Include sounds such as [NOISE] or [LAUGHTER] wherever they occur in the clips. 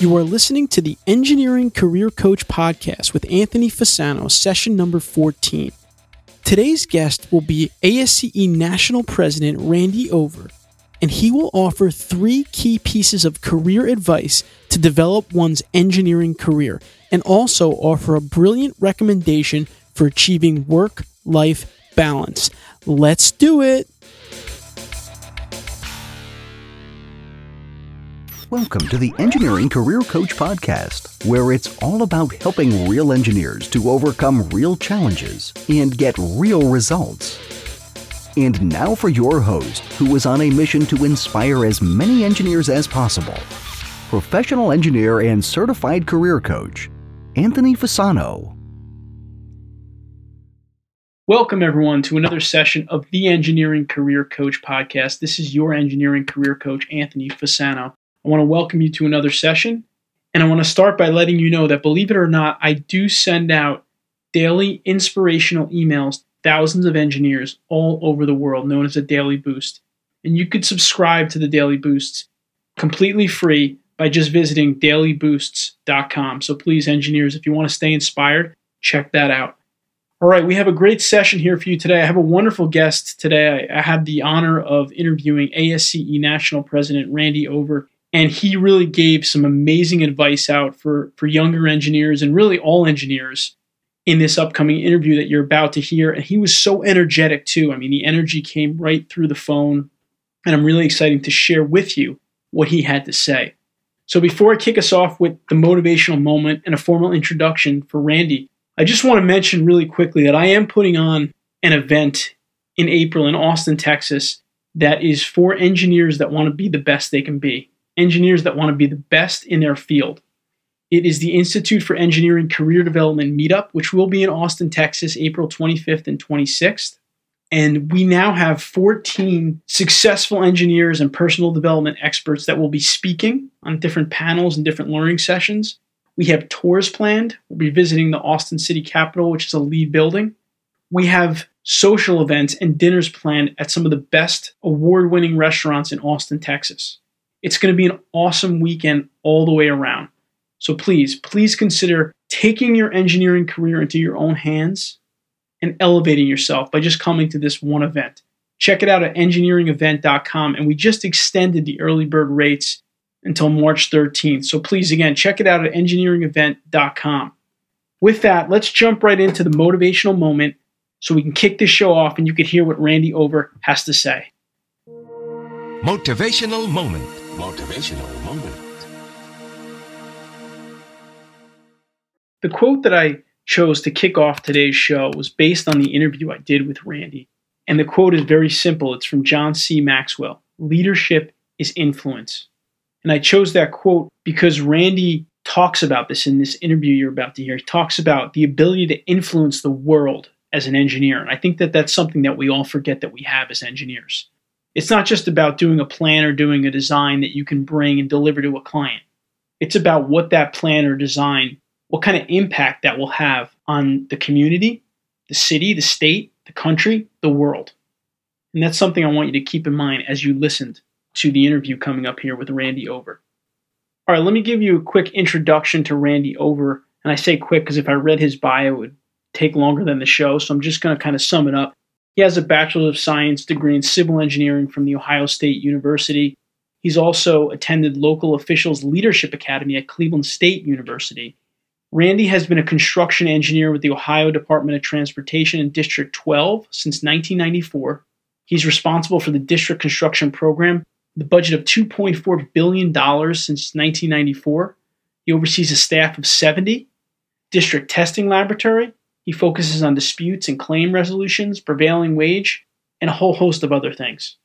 You are listening to the Engineering Career Coach podcast with Anthony Fasano, session number 14. Today's guest will be ASCE National President Randy Over, and he will offer three key pieces of career advice to develop one's engineering career, and also offer a brilliant recommendation for achieving work life balance. Let's do it! Welcome to the Engineering Career Coach Podcast, where it's all about helping real engineers to overcome real challenges and get real results. And now for your host, who is on a mission to inspire as many engineers as possible professional engineer and certified career coach, Anthony Fasano. Welcome, everyone, to another session of the Engineering Career Coach Podcast. This is your engineering career coach, Anthony Fasano. I want to welcome you to another session. And I want to start by letting you know that, believe it or not, I do send out daily inspirational emails, to thousands of engineers all over the world, known as a Daily Boost. And you could subscribe to the Daily Boosts completely free by just visiting dailyboosts.com. So please, engineers, if you want to stay inspired, check that out. All right, we have a great session here for you today. I have a wonderful guest today. I, I the honor of interviewing ASCE National President Randy Over and he really gave some amazing advice out for for younger engineers and really all engineers in this upcoming interview that you're about to hear. And he was so energetic too. I mean the energy came right through the phone. And i'm really excited to share with you what he had to say. So before i kick us off with the motivational moment and a formal introduction for randy i just want to mention really quickly that i am putting on an event in april in austin texas that is for engineers that want to be the best they can be engineers that want to be the best in their field. It is the Institute for Engineering Career Development Meetup, which will be in Austin, Texas, April 25th and 26th. And we now have 14 successful engineers and personal development experts that will be speaking on different panels and different learning sessions. We have tours planned. We'll be visiting the Austin City Capitol, which is a LEED building. We have social events and dinners planned at some of the best award winning restaurants in Austin, Texas. It's going to be an awesome weekend all the way around. So please, please consider taking your engineering career into your own hands and elevating yourself by just coming to this one event. Check it out at engineeringevent.com. And we just extended the early bird rates until March 13th. So please, again, check it out at engineeringevent.com. With that, let's jump right into the motivational moment so we can kick this show off and you can hear what Randy Over has to say. Motivational moment motivational moment. The quote that I chose to kick off today's show was based on the interview I did with Randy. And the quote is very simple. It's from John C. Maxwell Leadership is influence. And I chose that quote because Randy talks about this in this interview you're about to hear. He talks about the ability to influence the world as an engineer. And I think that that's something that we all forget that we have as engineers. It's not just about doing a plan or doing a design that you can bring and deliver to a client. It's about what that plan or design, what kind of impact that will have on the community, the city, the state, the country, the world. And that's something I want you to keep in mind as you listened to the interview coming up here with Randy Over. All right, let me give you a quick introduction to Randy Over. And I say quick because if I read his bio, it would take longer than the show. So I'm just going to kind of sum it up. He has a Bachelor of Science degree in Civil Engineering from The Ohio State University. He's also attended Local Officials Leadership Academy at Cleveland State University. Randy has been a construction engineer with the Ohio Department of Transportation in District 12 since 1994. He's responsible for the district construction program, the budget of $2.4 billion since 1994. He oversees a staff of 70, district testing laboratory, he focuses on disputes and claim resolutions, prevailing wage, and a whole host of other things.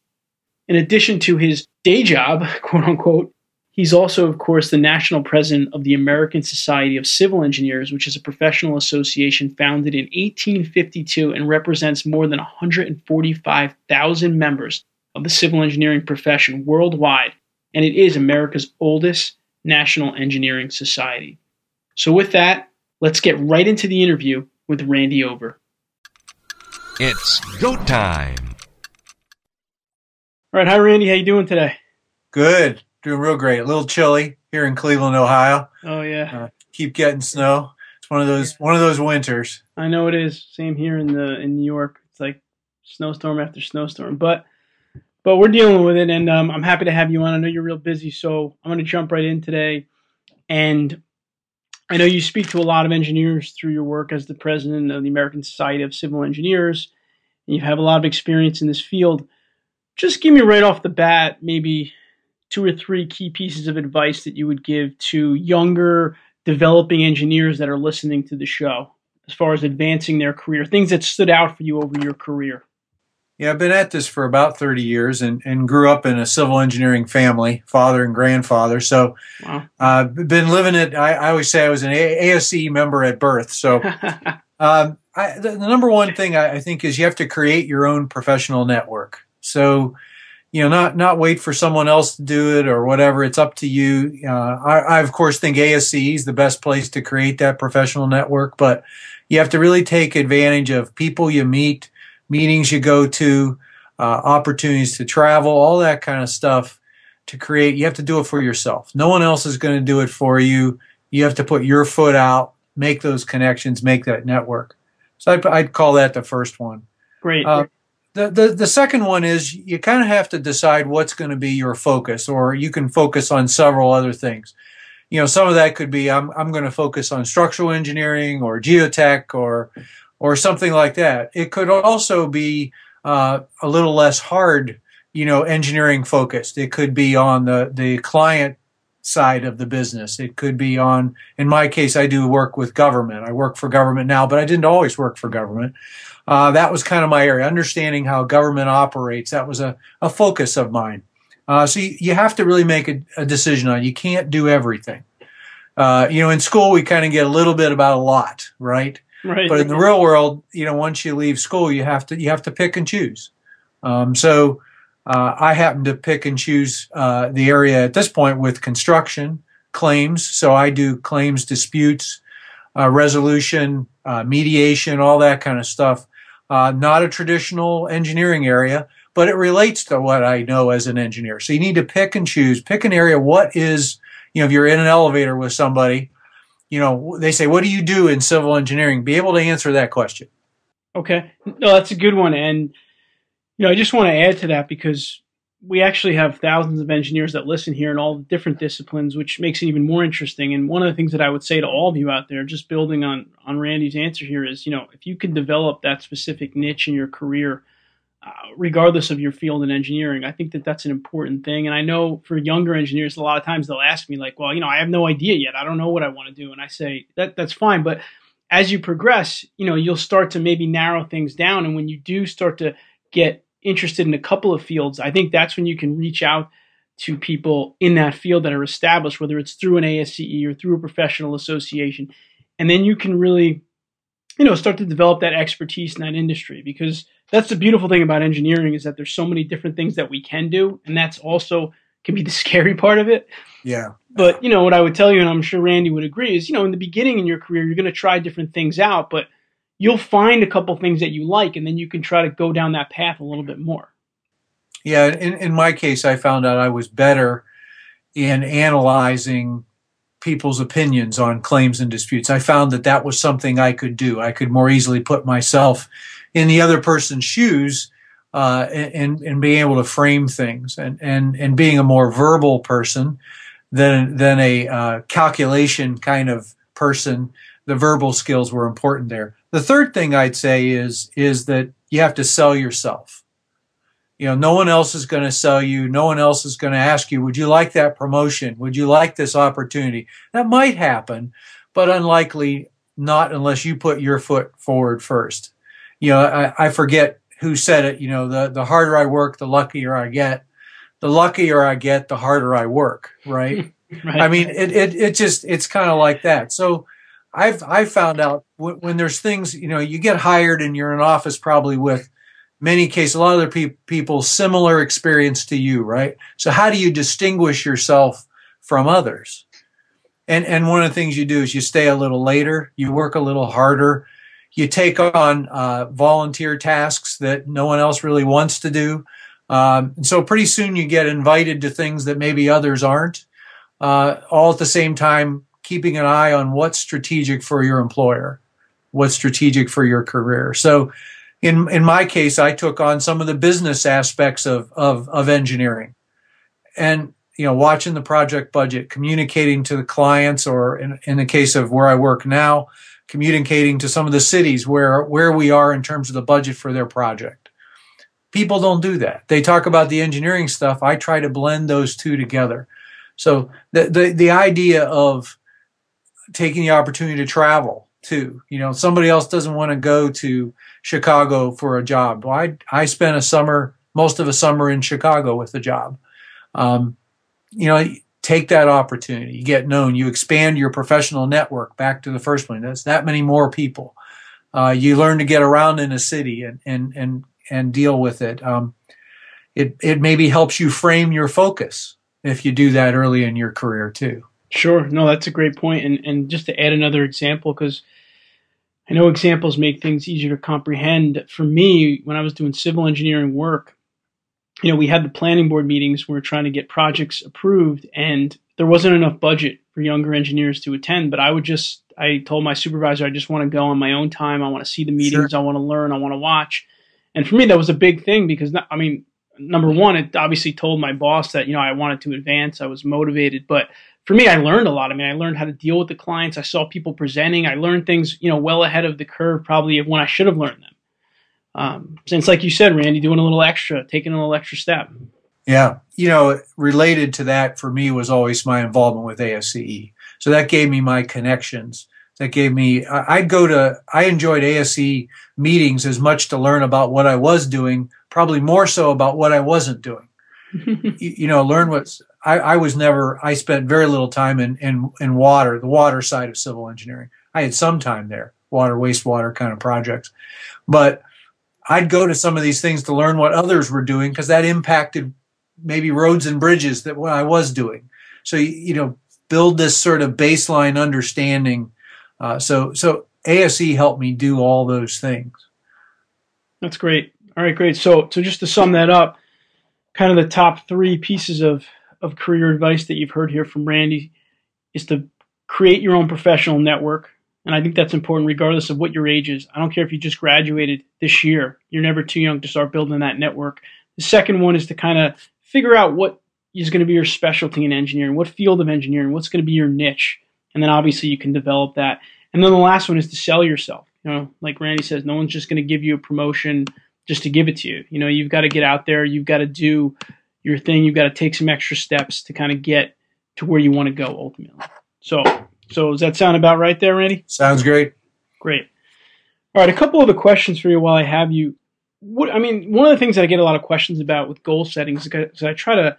In addition to his day job, [LAUGHS] quote unquote, he's also, of course, the national president of the American Society of Civil Engineers, which is a professional association founded in 1852 and represents more than 145,000 members of the civil engineering profession worldwide. And it is America's oldest national engineering society. So, with that, let's get right into the interview with Randy Over. It's go time. All right, hi Randy, how you doing today? Good, doing real great. A little chilly here in Cleveland, Ohio. Oh yeah. Uh, keep getting snow. It's one of those one of those winters. I know it is. Same here in the in New York. It's like snowstorm after snowstorm. But but we're dealing with it, and um, I'm happy to have you on. I know you're real busy, so I'm going to jump right in today. And I know you speak to a lot of engineers through your work as the president of the American Society of Civil Engineers. And you have a lot of experience in this field. Just give me right off the bat, maybe two or three key pieces of advice that you would give to younger developing engineers that are listening to the show as far as advancing their career, things that stood out for you over your career. Yeah, I've been at this for about 30 years and, and grew up in a civil engineering family, father and grandfather. So wow. uh, been living it. I, I, always say I was an ASCE member at birth. So [LAUGHS] um, I, the, the, number one thing I, I, think is you have to create your own professional network. So, you know, not, not wait for someone else to do it or whatever. It's up to you. Uh, I, I, of course, think ASCE is the best place to create that professional network, but you have to really take advantage of people you meet – meetings you go to, uh, opportunities to travel, all that kind of stuff to create. You have to do it for yourself. No one else is going to do it for you. You have to put your foot out, make those connections, make that network. So I'd, I'd call that the first one. Great. Uh, the, the, the second one is you kind of have to decide what's going to be your focus, or you can focus on several other things. You know, some of that could be I'm, I'm going to focus on structural engineering or geotech or or something like that. It could also be uh, a little less hard, you know, engineering focused. It could be on the, the client side of the business. It could be on, in my case, I do work with government. I work for government now, but I didn't always work for government. Uh, that was kind of my area, understanding how government operates. That was a, a focus of mine. Uh, so you, you, have to really make a, a, decision on. You can't do everything. Uh, you know, in school we kind of get a little bit about a lot, right? [LAUGHS] Right. But in the real world, you know, once you leave school, you have to you have to pick and choose. Um, so uh, I happen to pick and choose uh, the area at this point with construction claims. So I do claims disputes, uh, resolution, uh, mediation, all that kind of stuff. Uh, not a traditional engineering area, but it relates to what I know as an engineer. So you need to pick and choose. Pick an area. What is you know if you're in an elevator with somebody you know, they say, what do you do in civil engineering? Be able to answer that question. Okay. No, that's a good one. And, you know, I just want to add to that because we actually have thousands of engineers that listen here in all different disciplines, which makes it even more interesting. And one of the things that I would say to all of you out there, just building on, on Randy's answer here is, you know, if you can develop that specific niche in your career, uh, regardless of your field in engineering. I think that that's an important thing. And I know for younger engineers, a lot of times they'll ask me like, well, you know, I have no idea yet. I don't know what I want to do. And I say that that's fine. But as you progress, you know, you'll start to maybe narrow things down. And when you do start to get interested in a couple of fields, I think that's when you can reach out to people in that field that are established, whether it's through an ASCE or through a professional association. And then you can really, you know, start to develop that expertise in that industry because that's the beautiful thing about engineering is that there's so many different things that we can do, and that's also can be the [LAUGHS] scary part of it. Yeah. But you know what I would tell you, and I'm sure Randy would agree, is you know in the beginning in your career you're going to try different things out, but you'll find a couple things that you like, and then you can try to go down that path a little bit more. Yeah, in, in my case, I found out I was better in analyzing people's opinions on claims and disputes. I found that that was something I could do. I could more easily put myself in the other person's shoes uh, and and being able to frame things and and and being a more verbal person than than a uh, calculation kind of person. The verbal skills were important there. The third thing I'd say is is that you have to sell yourself. You know, no one else is going to sell you. No one else is going to ask you, "Would you like that promotion? Would you like this opportunity?" That might happen, but unlikely not unless you put your foot forward first you know, I, I forget who said it. You know, the the harder I work, the luckier I get. The luckier I get, the harder I work. Right. [LAUGHS] right. I mean, it it it just it's kind of like that. So. I've I've found out when, when, there's things you know you get hired and you're in office probably with many cases a lot of other pe- people similar experience to you right so how do you distinguish yourself from others and and one of the things you do is you stay a little later you work a little harder you take on uh, volunteer tasks that no one else really wants to do. Um, and so pretty soon you get invited to things that maybe others aren't. uh, all at the same time keeping an eye on what's strategic for your employer, what's strategic for your career. So, in in my case, I took on some of the business aspects of of, of engineering, and you know, watching the project budget, communicating to the clients, or in, in the case of where I work now, communicating to some of the cities where where we are in terms of the budget for their project. People don't do that. They talk about the engineering stuff. I try to blend those two together. So the the, the idea of taking the opportunity to travel too. You know, somebody else doesn't want to go to Chicago for a job. Well, I I spent a summer, most of a summer in Chicago with a job. Um, you know, take that opportunity. You get known. You expand your professional network. Back to the first one. That's that many more people. Uh, you learn to get around in a city and and and and deal with it. Um, it it maybe helps you frame your focus if you do that early in your career too. Sure. No, that's a great point. And and just to add another example, because I know examples make things easier to comprehend. For me, when I was doing civil engineering work, you know, we had the planning board meetings. We were trying to get projects approved, and there wasn't enough budget for younger engineers to attend. But I would just, I told my supervisor, I just want to go on my own time. I want to see the meetings. Sure. I want to learn. I want to watch. And for me, that was a big thing because, I mean, number one, it obviously told my boss that you know I wanted to advance. I was motivated, but for me, I learned a lot. I mean, I learned how to deal with the clients. I saw people presenting. I learned things, you know, well ahead of the curve, probably of when I should have learned them. Um, since, like you said, Randy, doing a little extra, taking a little extra step. Yeah, you know, related to that for me was always my involvement with ASCE. So that gave me my connections. That gave me. I'd go to. I enjoyed ASCE meetings as much to learn about what I was doing, probably more so about what I wasn't doing. [LAUGHS] you, you know, learn what's I, I, was never, I spent very little time in, in, in water, the water side of civil engineering. I had some time there, water, wastewater kind of projects. But I'd go to some of these things to learn what others were doing because that impacted maybe roads and bridges that what I was doing. So, you know, build this sort of baseline understanding. Uh, so, so ASCE helped me do all those things. That's great. All right, great. So, so just to sum that up, kind of the top three pieces of of career advice that you've heard here from Randy is to create your own professional network. And I think that's important regardless of what your age is. I don't care if you just graduated this year, you're never too young to start building that network. The second one is to kind of figure out what is going to be your specialty in engineering, what field of engineering, what's going to be your niche. And then obviously you can develop that. And then the last one is to sell yourself. You know, like Randy says, no one's just going to give you a promotion just to give it to you. You know, you've got to get out there, you've got to do your thing. You've got to take some extra steps to kind of get to where you want to go ultimately. So, so does that sound about right there, Randy? Sounds great. Great. All right, a couple of the questions for you while I have you. What I mean, one of the things that I get a lot of questions about with goal settings is because I try to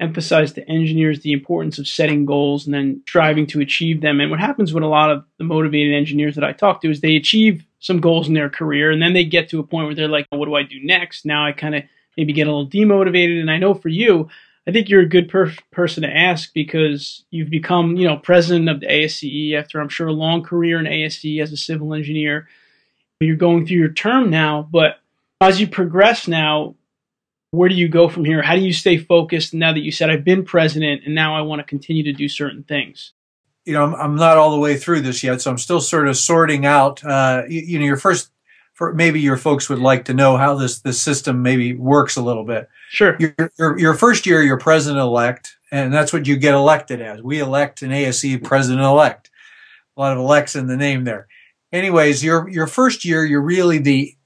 emphasize to engineers the importance of setting goals and then striving to achieve them. And what happens with a lot of the motivated engineers that I talk to is they achieve some goals in their career and then they get to a point where they're like, what do I do next? Now I kind of maybe get a little demotivated. And I know for you, I think you're a good per- person to ask because you've become, you know, president of the ASCE after I'm sure a long career in ASCE as a civil engineer. You're going through your term now, but as you progress now, where do you go from here? How do you stay focused now that you said I've been president and now I want to continue to do certain things? You know, I'm, I'm not all the way through this yet, so I'm still sort of sorting out. Uh, you, you know, your first for maybe your folks would like to know how this this system maybe works a little bit. Sure. Your, your, your first year, you're president elect, and that's what you get elected as. We elect an ASCE president elect. A lot of elects in the name there. Anyways, your your first year, you're really the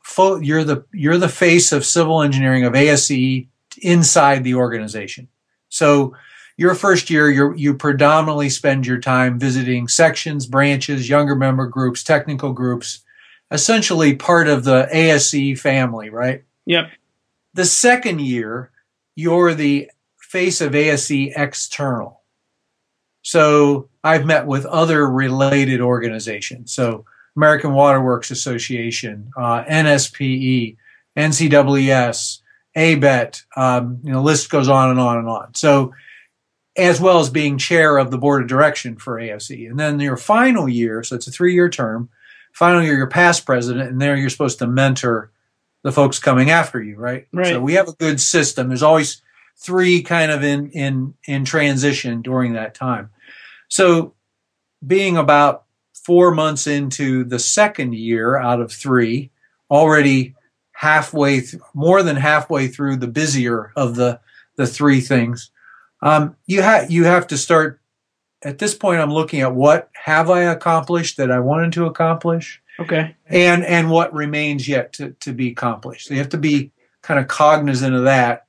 you're the you're the face of civil engineering of ASCE inside the organization. So your first year, you you predominantly spend your time visiting sections, branches, younger member groups, technical groups essentially part of the ASCE family, right? Yep. The second year, you're the face of ASCE external. So I've met with other related organizations. So American Waterworks Association, uh, NSPE, NCEES, ABET, um, you know, list goes on and on and on. So, as well as being chair of the board of direction for ASCE. And then your final year, so it's a three year term, finally you're your past president, and there you're supposed to mentor the folks coming after you, right? Right. So we have a good system. There's always three kind of in in in transition during that time. So being about four months into the second year out of three, already halfway, th- more than halfway through the busier of the the three things, um, you have you have to start. At this point, I'm looking at what have I accomplished that I wanted to accomplish, Okay. and and what remains yet to, to be accomplished. So you have to be kind of cognizant of that.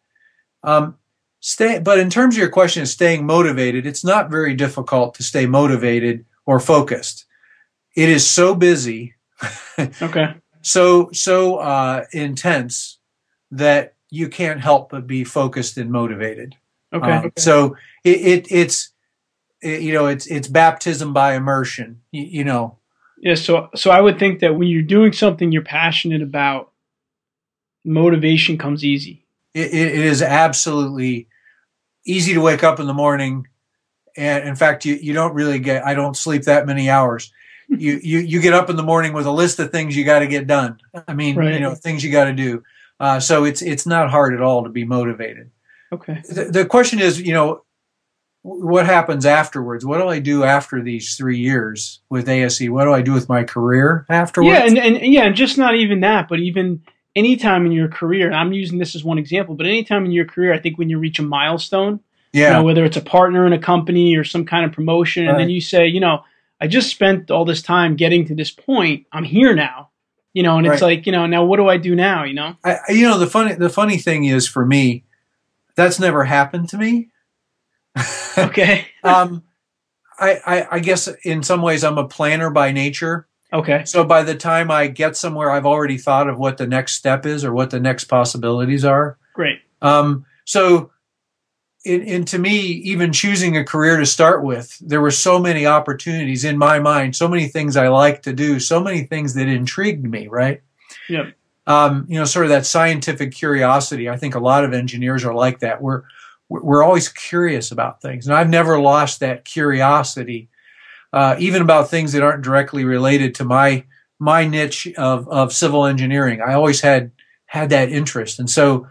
Um, stay, but in terms of your question of staying motivated, it's not very difficult to stay motivated or focused. It is so busy, [LAUGHS] Okay. so so uh, intense that you can't help but be focused and motivated. Okay. Um, So it, it it's it, you know it's it's baptism by immersion. You, you know, Yeah, so so I would think that when you're doing something you're passionate about, motivation comes easy. it, it is absolutely easy to wake up in the morning and in fact you, you don't really get i don't sleep that many hours you, you you get up in the morning with a list of things you got to get done i mean you know things you got to do uh, so it's it's not hard at all to be motivated Okay. the, the question is you know what happens afterwards what do i do after these three years with ASCE what do i do with my career afterwards Yeah, and, and yeah, and just not even that, but even any time in your career, and I'm using this as one example, but any time in your career, I think when you reach a milestone, you yeah know, whether it's a partner in a company or some kind of promotion, and then you say, you know, I just spent all this time getting to this point. I'm here now. You know, and it's like, you know, now what do I do now? You know? I- you know the funny the funny thing is for me that's never happened to me [LAUGHS] Okay. um, I, I, I guess in some ways I'm a planner by nature. Okay. So by the time I get somewhere, I've already thought of what the next step is or what the next possibilities are. Great. Um, so, in, in to me, even choosing a career to start with, there were so many opportunities in my mind, so many things I like to do, so many things that intrigued me. Right. Yep. Um, you know, sort of that scientific curiosity. I think a lot of engineers are like that. We're we're always curious about things, and I've never lost that curiosity, uh, even about things that aren't directly related to my my niche of of civil engineering. I always had had that interest, and so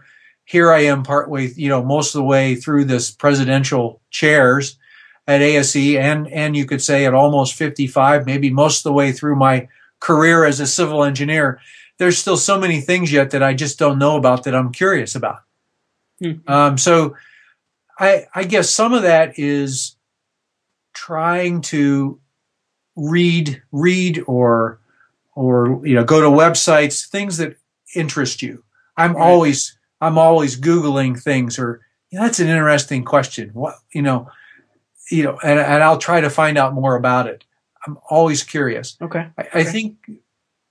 here I am, partway, you know, most of the way through this presidential chairs at ASCE, and and you could say at almost 55, maybe most of the way through my career as a civil engineer. There's still so many things yet that I just don't know about that I'm curious about. Hmm. Um, so I, I guess some of that is trying to read, read or, or, you know, go to websites, things that interest you. I'm Right. always, I'm always Googling things or, "Yeah, that's an interesting question. What, you know, you know, and, and I'll try to find out more about it. I'm always curious. Okay. I, I think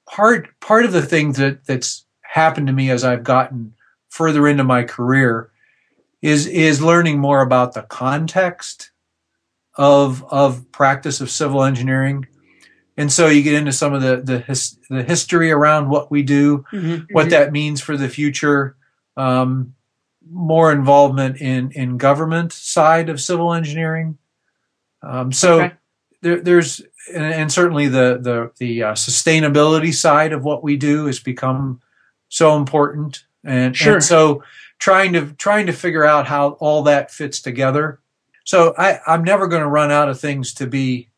part part of the thing that that's happened to me as I've gotten further into my career is is learning more about the context of of practice of civil engineering, and so you get into some of the the his, the history around what we do, Mhm. what that means for the future. Um, more involvement in in government side of civil engineering. Um, so Okay. there, there's and, and certainly the the the uh, sustainability side of what we do has become so important, and, Sure. and so trying to trying to figure out how all that fits together. So I, I'm never going to run out of things to be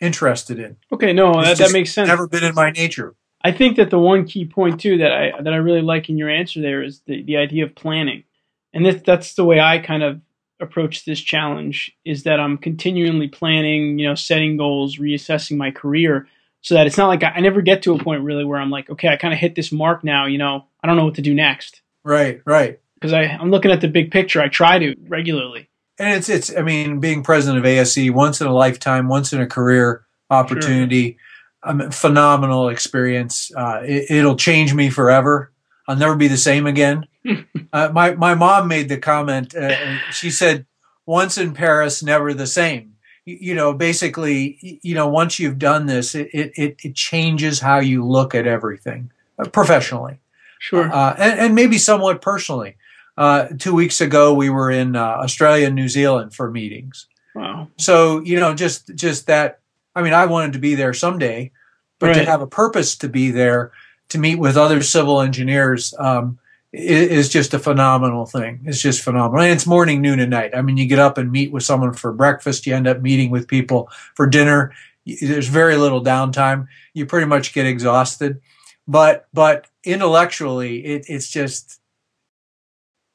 interested in. Okay. No, that, that makes sense. Never been in my nature. I think that the one key point too that I that I really like in your answer there is the, the idea of planning, and that that's the way I kind of approach this challenge is that I'm continually planning, you know, setting goals, reassessing my career, so that it's not like I, I never get to a point really where I'm like, okay, I kind of hit this mark now, you know, I don't know what to do next Right, right. Because I'm looking at the big picture. I try to regularly. and it's it's i mean being president of ASCE once in a lifetime once in a career opportunity um, phenomenal experience uh, it, it'll change me forever i'll never be the same again [LAUGHS] uh, my my mom made the comment uh, she said once in paris never the same you, you know basically you know once you've done this it it, it it changes how you look at everything uh, professionally Sure. uh, and, and maybe somewhat personally. Uh, two weeks ago, we were in uh, Australia and New Zealand for meetings. wow. So you know, just just that. I mean, I wanted to be there someday, but to have a purpose to be there to meet with other civil engineers, um, is just a phenomenal thing. It's just phenomenal. And it's morning, noon, and night. I mean, you get up and meet with someone for breakfast. You end up meeting with people for dinner. There's very little downtime. You pretty much get exhausted, but but intellectually, it, it's just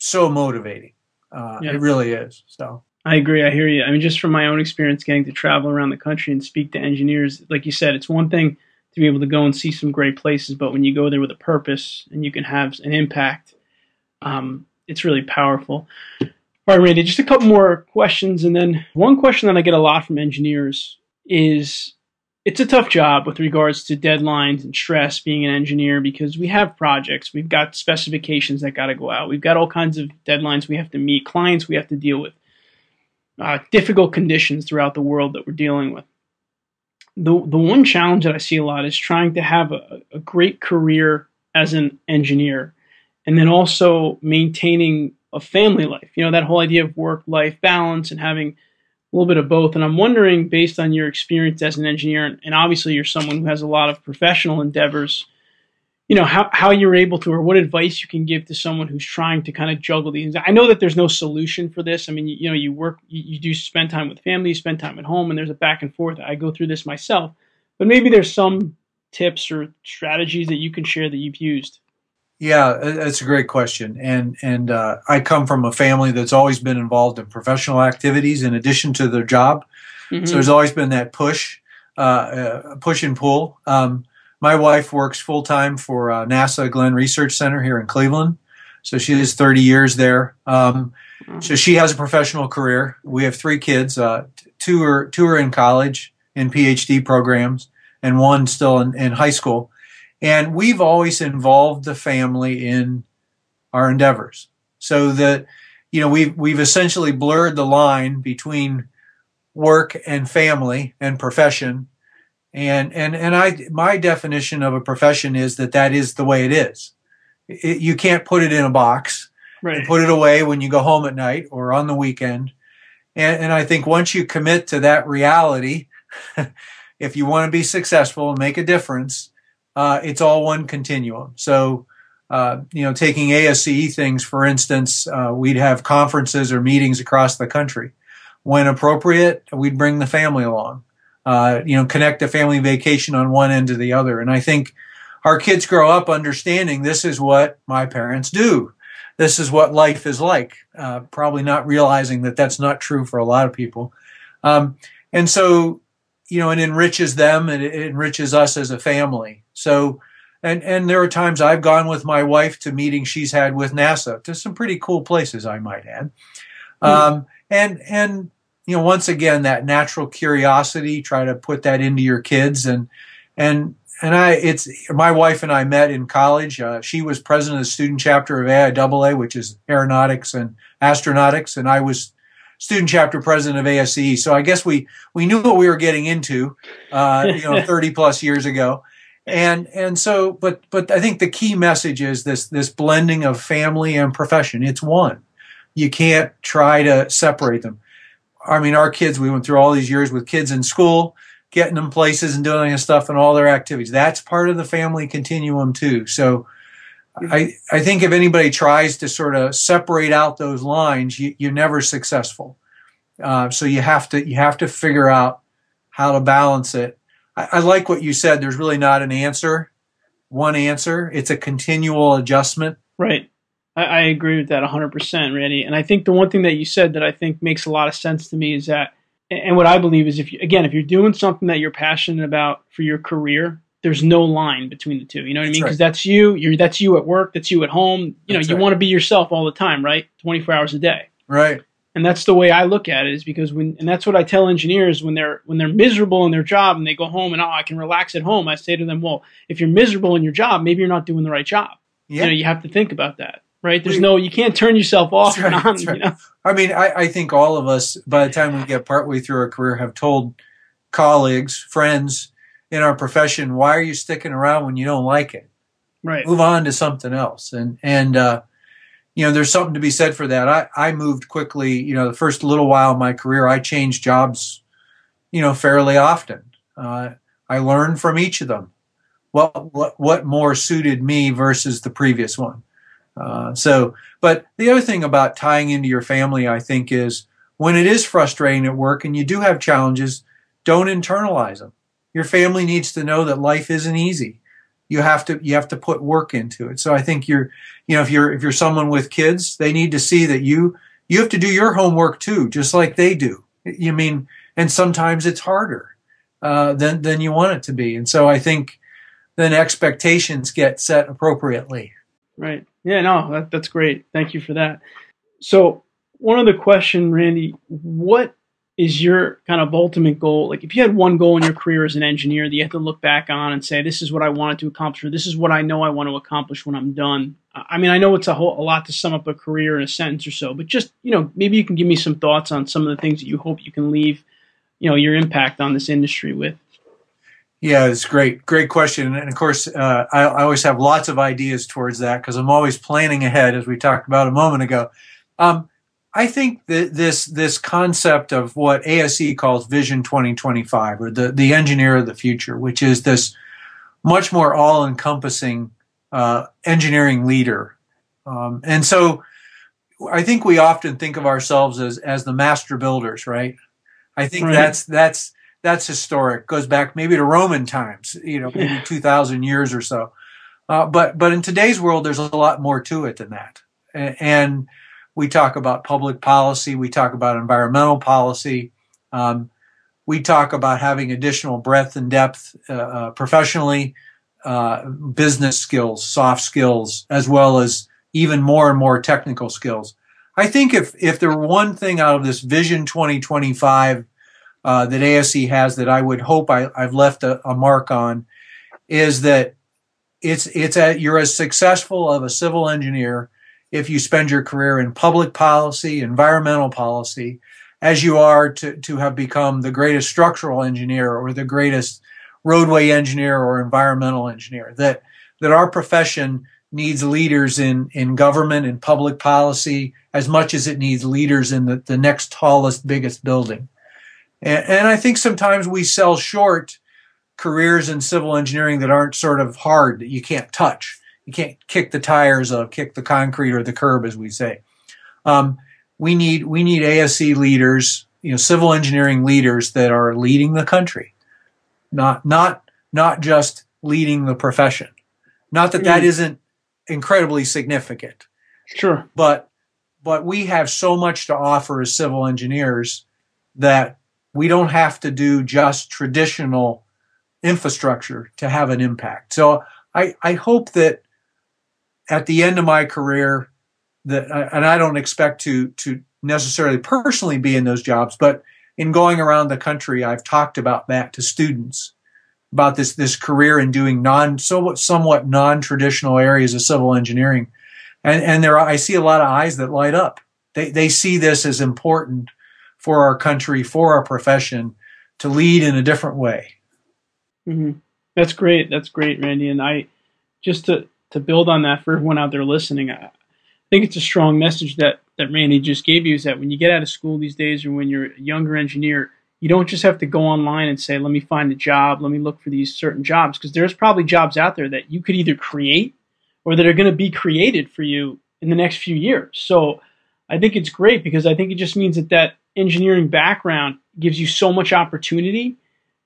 so motivating. Uh, yeah. It really is. So I agree. I hear you. I mean, just from my own experience, getting to travel around the country and speak to engineers, like you said, it's one thing to be able to go and see some great places. But when you go there with a purpose and you can have an impact, um, it's really powerful. All right, Randy, just a couple more questions. And then one question that I get a lot from engineers is it's a tough job with regards to deadlines and stress being an engineer because we have projects, we've got specifications that got to go out, we've got all kinds of deadlines we have to meet, clients we have to deal with, uh, difficult conditions throughout the world that we're dealing with. The the one challenge that I see a lot is trying to have a, a great career as an engineer, and then also maintaining a family life. You know that whole idea of work life balance and having a little bit of both. And I'm wondering, based on your experience as an engineer, and obviously you're someone who has a lot of professional endeavors you know how, how you're able to or what advice you can give to someone who's trying to kind of juggle these i know that there's no solution for this. I mean you, you know you work you, you, do spend time with family you spend time at home and there's a back and forth. I go through this myself. But maybe there's some tips or strategies that you can share that you've used yeah that's a great question and and uh, i come from a family that's always been involved in professional activities in addition to their job mm-hmm. so there's always been that push uh, uh, push and pull um, my wife works full time for uh, NASA Glenn Research Center here in Cleveland. So she is 30 years there. Um, so she has a professional career. We have three kids. Uh, two are two are in college in PhD programs, and one still in, in high school. And we've always involved the family in our endeavors, so that you know we've we've essentially blurred the line between work and family and profession and and and I my definition of a profession is that that is the way it is. It, you can't put it in a box. Right. Put it away when you go home at night or on the weekend. And, and I think once you commit to that reality, [LAUGHS] if you want to be successful and make a difference, uh, it's all one continuum. So, uh, you know, taking ASCE things, for instance, uh, we'd have conferences or meetings across the country. When appropriate, we'd bring the family along uh, you know, connect a family vacation on one end to the other. And I think our kids grow up understanding this is what my parents do. This is what life is like. Uh, probably not realizing that that's not true for a lot of people. Um, and so, you know, it enriches them and it enriches us as a family. So, and and there are times I've gone with my wife to meetings she's had with NASA to some pretty cool places, I might add. Mm-hmm. Um, and and you know, once again, that natural curiosity, try to put that into your kids. And, and, and I, it's my wife and I met in college. Uh, she was president of the student chapter of AIAA, which is aeronautics and astronautics, and I was student chapter president of ASCE. So I guess we we knew what we were getting into, uh, you know, [LAUGHS] thirty plus years ago, and and so, but but I think the key message is this this blending of family and profession. It's one. You can't try to separate them. I mean, our kids, we went through all these years with kids in school, getting them places and doing stuff and all their activities. That's part of the family continuum too. So I, I think if anybody tries to sort of separate out those lines, you, you're never successful. Uh, so you have to, you have to figure out how to balance it. I, I like what you said. There's really not an answer, one answer. It's a continual adjustment. Right. I, I agree with that 100%, Randy. And I think the one thing that you said that I think makes a lot of sense to me is that, and what I believe is if you, again, if you're doing something that you're passionate about for your career, there's no line between the two. You know what I mean? Because right. that's you. You're that's you at work. That's you at home. You know, that's you right. want to be yourself all the time, right? 24 hours a day. Right. And that's the way I look at it is because when and that's what I tell engineers when they're when they're miserable in their job and they go home and oh I can relax at home. I say to them, well, if you're miserable in your job, maybe you're not doing the right job. Yeah. You know, you have to think about that right? There's no, you can't turn yourself off right, and on. Right. You know? I mean, I, I think all of us, by the time we get partway through our career, have told colleagues, friends in our profession, why are you sticking around when you don't like it? Right. Move on to something else. And, and, uh, you know, there's something to be said for that. I, I moved quickly, you know, the first little while of my career, I changed jobs, you know, fairly often. Uh, I learned from each of them what, what, what more suited me versus the previous one Uh, so, but the other thing about tying into your family, I think, is when it is frustrating at work and you do have challenges, don't internalize them. Your family needs to know that life isn't easy. You have to you have to put work into it. So I think you're you know if you're if you're someone with kids, they need to see that you you have to do your homework too, just like they do. You mean and sometimes it's harder uh, than than you want it to be. And so I think then expectations get set appropriately. Right. Yeah. No, that, that's great. Thank you for that. So one other question, Randy, what is your kind of ultimate goal? Like, if you had one goal in your career as an engineer that you had to look back on and say, "This is what I wanted to accomplish," or "This is what I know I want to accomplish when I'm done." I mean, I know it's a whole a lot to sum up a career in a sentence or so, but just you know, maybe you can give me some thoughts on some of the things that you hope you can leave, you know, your impact on this industry with. Yeah, it's great, great question, and of course, uh, I, I, always have lots of ideas towards that because I'm always planning ahead, as we talked about a moment ago. Um, I think that this this concept of what ASCE calls Vision 2025 or the the engineer of the future, which is this much more all encompassing uh, engineering leader, um, and so I think we often think of ourselves as as the master builders, right? I think right. that's that's that's historic. Goes back maybe to Roman times, you know, maybe two thousand years or so. Uh, but but in today's world, there's a lot more to it than that, and we talk about public policy. We talk about environmental policy. Um, we talk about having additional breadth and depth uh, uh, professionally, uh, business skills, soft skills, as well as even more and more technical skills. I think if if there were one thing out of this Vision 2025 uh, that ASCE has that I would hope I, have left a, a, mark on, is that it's it's a, you're as successful of a civil engineer if you spend your career in public policy, environmental policy, as you are to, to have become the greatest structural engineer or the greatest roadway engineer or environmental engineer. That that our profession needs leaders in, in government and public policy as much as it needs leaders in the, the next tallest, biggest building. And, and I think sometimes we sell short careers in civil engineering that aren't sort of hard, that you can't touch you can't kick the tires of kick the concrete or the curb, as we say. Um, we need we need ASCE leaders, you know, civil engineering leaders that are leading the country, not not not just leading the profession. Not that that mm. isn't incredibly significant. Sure, but but we have so much to offer as civil engineers that we don't have to do just traditional infrastructure to have an impact. So I, I hope that at the end of my career that and I don't expect to to necessarily personally be in those jobs, but in going around the country, I've talked about that to students about this this career in doing non somewhat somewhat non traditional areas of civil engineering, and and there I see a lot of eyes that light up. They they see this as important for our country, for our profession, to lead in a different way. Mm-hmm. That's great. That's great, Randy. And I just to to build on that for everyone out there listening, I think it's a strong message that that Randy just gave you is that when you get out of school these days or when you're a younger engineer, you don't just have to go online and say, let me find a job, let me look for these certain jobs, because there's probably jobs out there that you could either create or that are going to be created for you in the next few years. So I think it's great because I think it just means that that engineering background gives you so much opportunity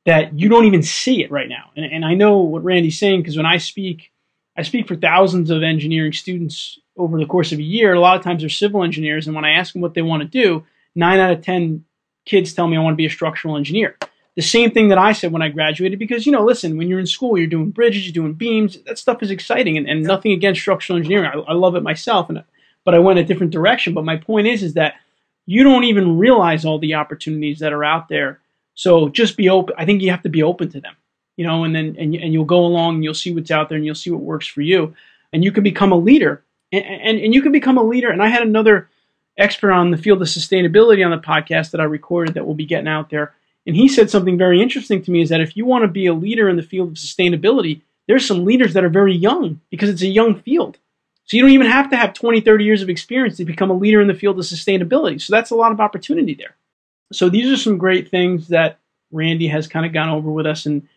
that you don't even see it right now. And, and I know what Randy's saying because when I speak I speak for thousands of engineering students over the course of a year. A lot of times they're civil engineers, and when I ask them what they want to do, nine out of 10 kids tell me I want to be a structural engineer. The same thing that I said when I graduated, because, you know, listen, when you're in school, you're doing bridges, you're doing beams, that stuff is exciting, and, and nothing against structural engineering. I, I love it myself, and, but I went a different direction. But my point is, is that you don't even realize all the opportunities that are out there. So just be open. I think you have to be open to them you know, and then and, and you'll go along and you'll see what's out there and you'll see what works for you, and you can become a leader, and, and, and you can become a leader. And I had another expert on the field of sustainability on the podcast that I recorded that we'll be getting out there, and he said something very interesting to me is that if you want to be a leader in the field of sustainability, there's some leaders that are very young because it's a young field. So you don't even have to have 20, 30 years of experience to become a leader in the field of sustainability. So that's a lot of opportunity there. So these are some great things that Randy has kind of gone over with us and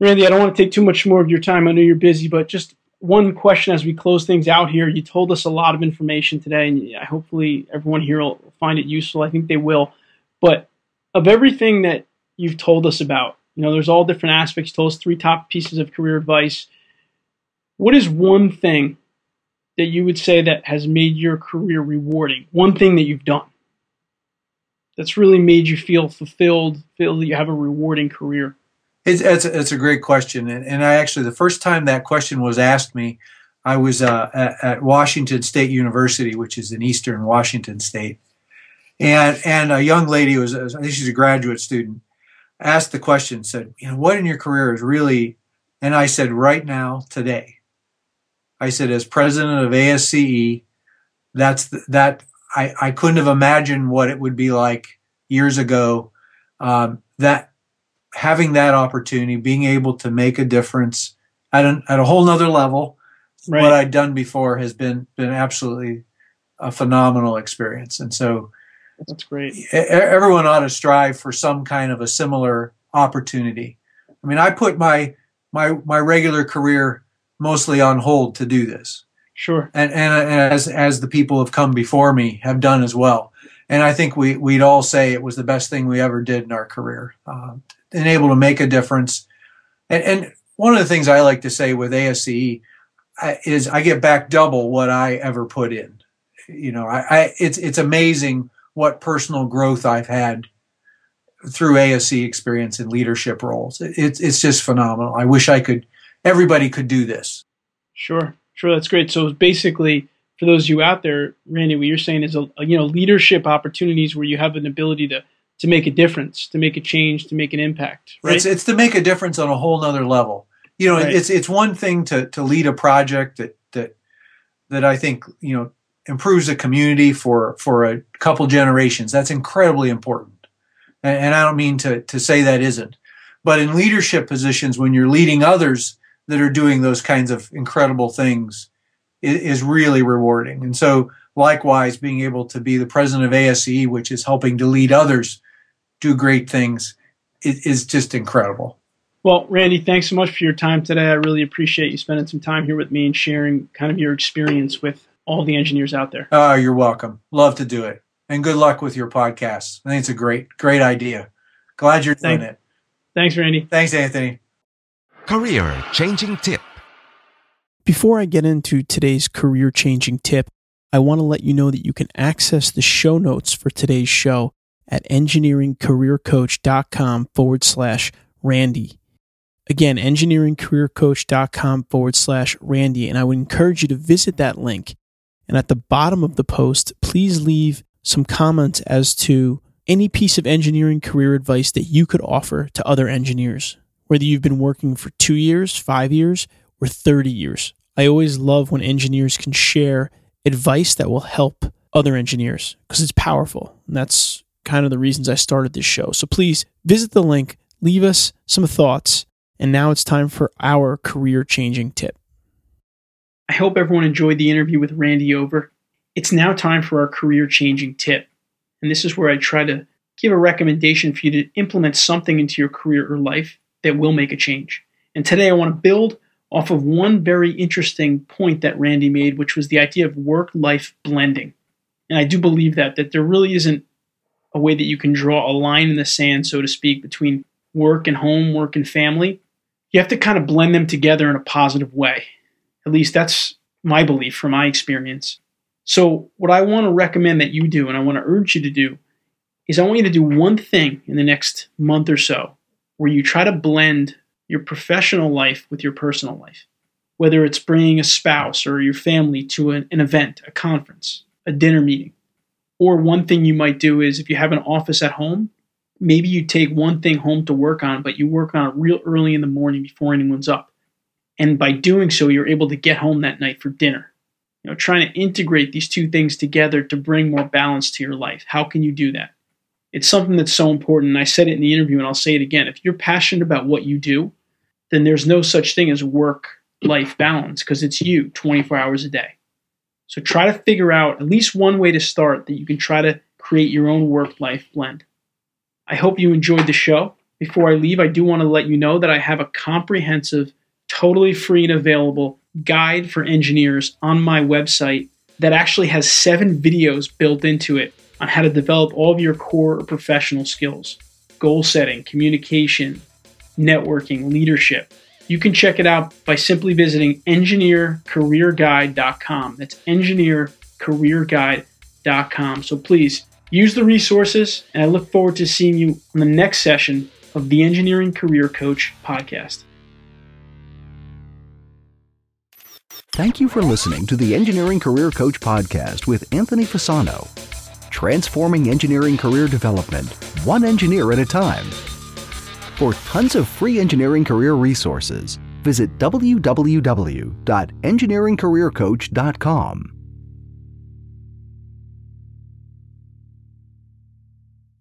Randy, I don't want to take too much more of your time. I know you're busy, but just one question as we close things out here. You told us a lot of information today, and hopefully everyone here will find it useful. I think they will. But of everything that you've told us about, you know, there's all different aspects. You told us three top pieces of career advice. What is one thing that you would say that has made your career rewarding? One thing that you've done that's really made you feel fulfilled, feel that you have a rewarding career? It's, it's, it's a great question. And, and I actually, the first time that question was asked me, I was uh, at, at, Washington State University, which is in eastern Washington State. And, and a young lady was, I think she's a graduate student, asked the question, said, you know, what in your career is really, and I said, right now, today. I said, as president of ASCE, that's the, that I, I couldn't have imagined what it would be like years ago. Um, that having that opportunity, being able to make a difference at, an, at a whole nother level, right. what I'd done before has been been absolutely a phenomenal experience. And so that's great. Everyone ought to strive for some kind of a similar opportunity. I mean, I put my my my regular career mostly on hold to do this. Sure. And and as as the people have come before me have done as well. And I think we we'd all say it was the best thing we ever did in our career. Uh, and able to make a difference. And, and one of the things I like to say with ASCE is I get back double what I ever put in. You know, I, I it's it's amazing what personal growth I've had through ASCE experience in leadership roles. It's it's just phenomenal. I wish I could everybody could do this. Sure, sure, that's great. So basically, for those of you out there, Randy, what you're saying is, a, you know, leadership opportunities where you have an ability to to make a difference, to make a change, to make an impact. Right? It's, it's to make a difference on a whole nother level. You know, right. it's it's one thing to to lead a project that that that I think you know improves a community for for a couple generations. That's incredibly important, and, and I don't mean to to say that isn't. But in leadership positions, when you're leading others that are doing those kinds of incredible things, is really rewarding. And so, likewise, being able to be the president of ASCE, which is helping to lead others do great things is, is just incredible. Well, Randy, thanks so much for your time today. I really appreciate you spending some time here with me and sharing kind of your experience with all the engineers out there. Oh, you're welcome. Love to do it. And good luck with your podcast. I think it's a great, great idea. Glad you're doing Thank, it. Thanks, Randy. Thanks, Anthony. Career changing tip. Before I get into today's career changing tip, I want to let you know that you can access the show notes for today's show at engineeringcareercoach.com forward slash Randy. Again, engineeringcareercoach.com forward slash Randy. And I would encourage you to visit that link. And at the bottom of the post, please leave some comments as to any piece of engineering career advice that you could offer to other engineers, whether you've been working for two years, five years, or 30 years. I always love when engineers can share advice that will help other engineers because it's powerful. And that's kind of the reasons I started this show. So please visit the link, leave us some thoughts, and now it's time for our career changing tip. I hope everyone enjoyed the interview with Randy Over. It's now time for our career changing tip. And this is where I try to give a recommendation for you to implement something into your career or life that will make a change. And today I want to build off of one very interesting point that Randy made, which was the idea of work life blending. And I do believe that, that there really isn't a way that you can draw a line in the sand, so to speak, between work and home, work and family. You have to kind of blend them together in a positive way. At least that's my belief from my experience. So, what I want to recommend that you do, and I want to urge you to do, is I want you to do one thing in the next month or so where you try to blend your professional life with your personal life. Whether it's bringing a spouse or your family to an, an event, a conference, a dinner meeting, or one thing you might do is if you have an office at home, maybe you take one thing home to work on, but you work on it real early in the morning before anyone's up. And by doing so, you're able to get home that night for dinner. You know, trying to integrate these two things together to bring more balance to your life. How can you do that? It's something that's so important. And I said it in the interview and I'll say it again. If you're passionate about what you do, then there's no such thing as work life balance because it's you 24 hours a day. So try to figure out at least one way to start that you can try to create your own work life blend. I hope you enjoyed the show. Before I leave, I do want to let you know that I have a comprehensive, totally free and available guide for engineers on my website that actually has seven videos built into it on how to develop all of your core or professional skills goal setting, communication, networking, leadership. You can check it out by simply visiting engineercareerguide.com. That's engineercareerguide.com. So please use the resources, and I look forward to seeing you on the next session of the Engineering Career Coach podcast. Thank you for listening to the Engineering Career Coach podcast with Anthony Fasano. Transforming engineering career development, one engineer at a time. For tons of free engineering career resources, visit www.engineeringcareercoach.com.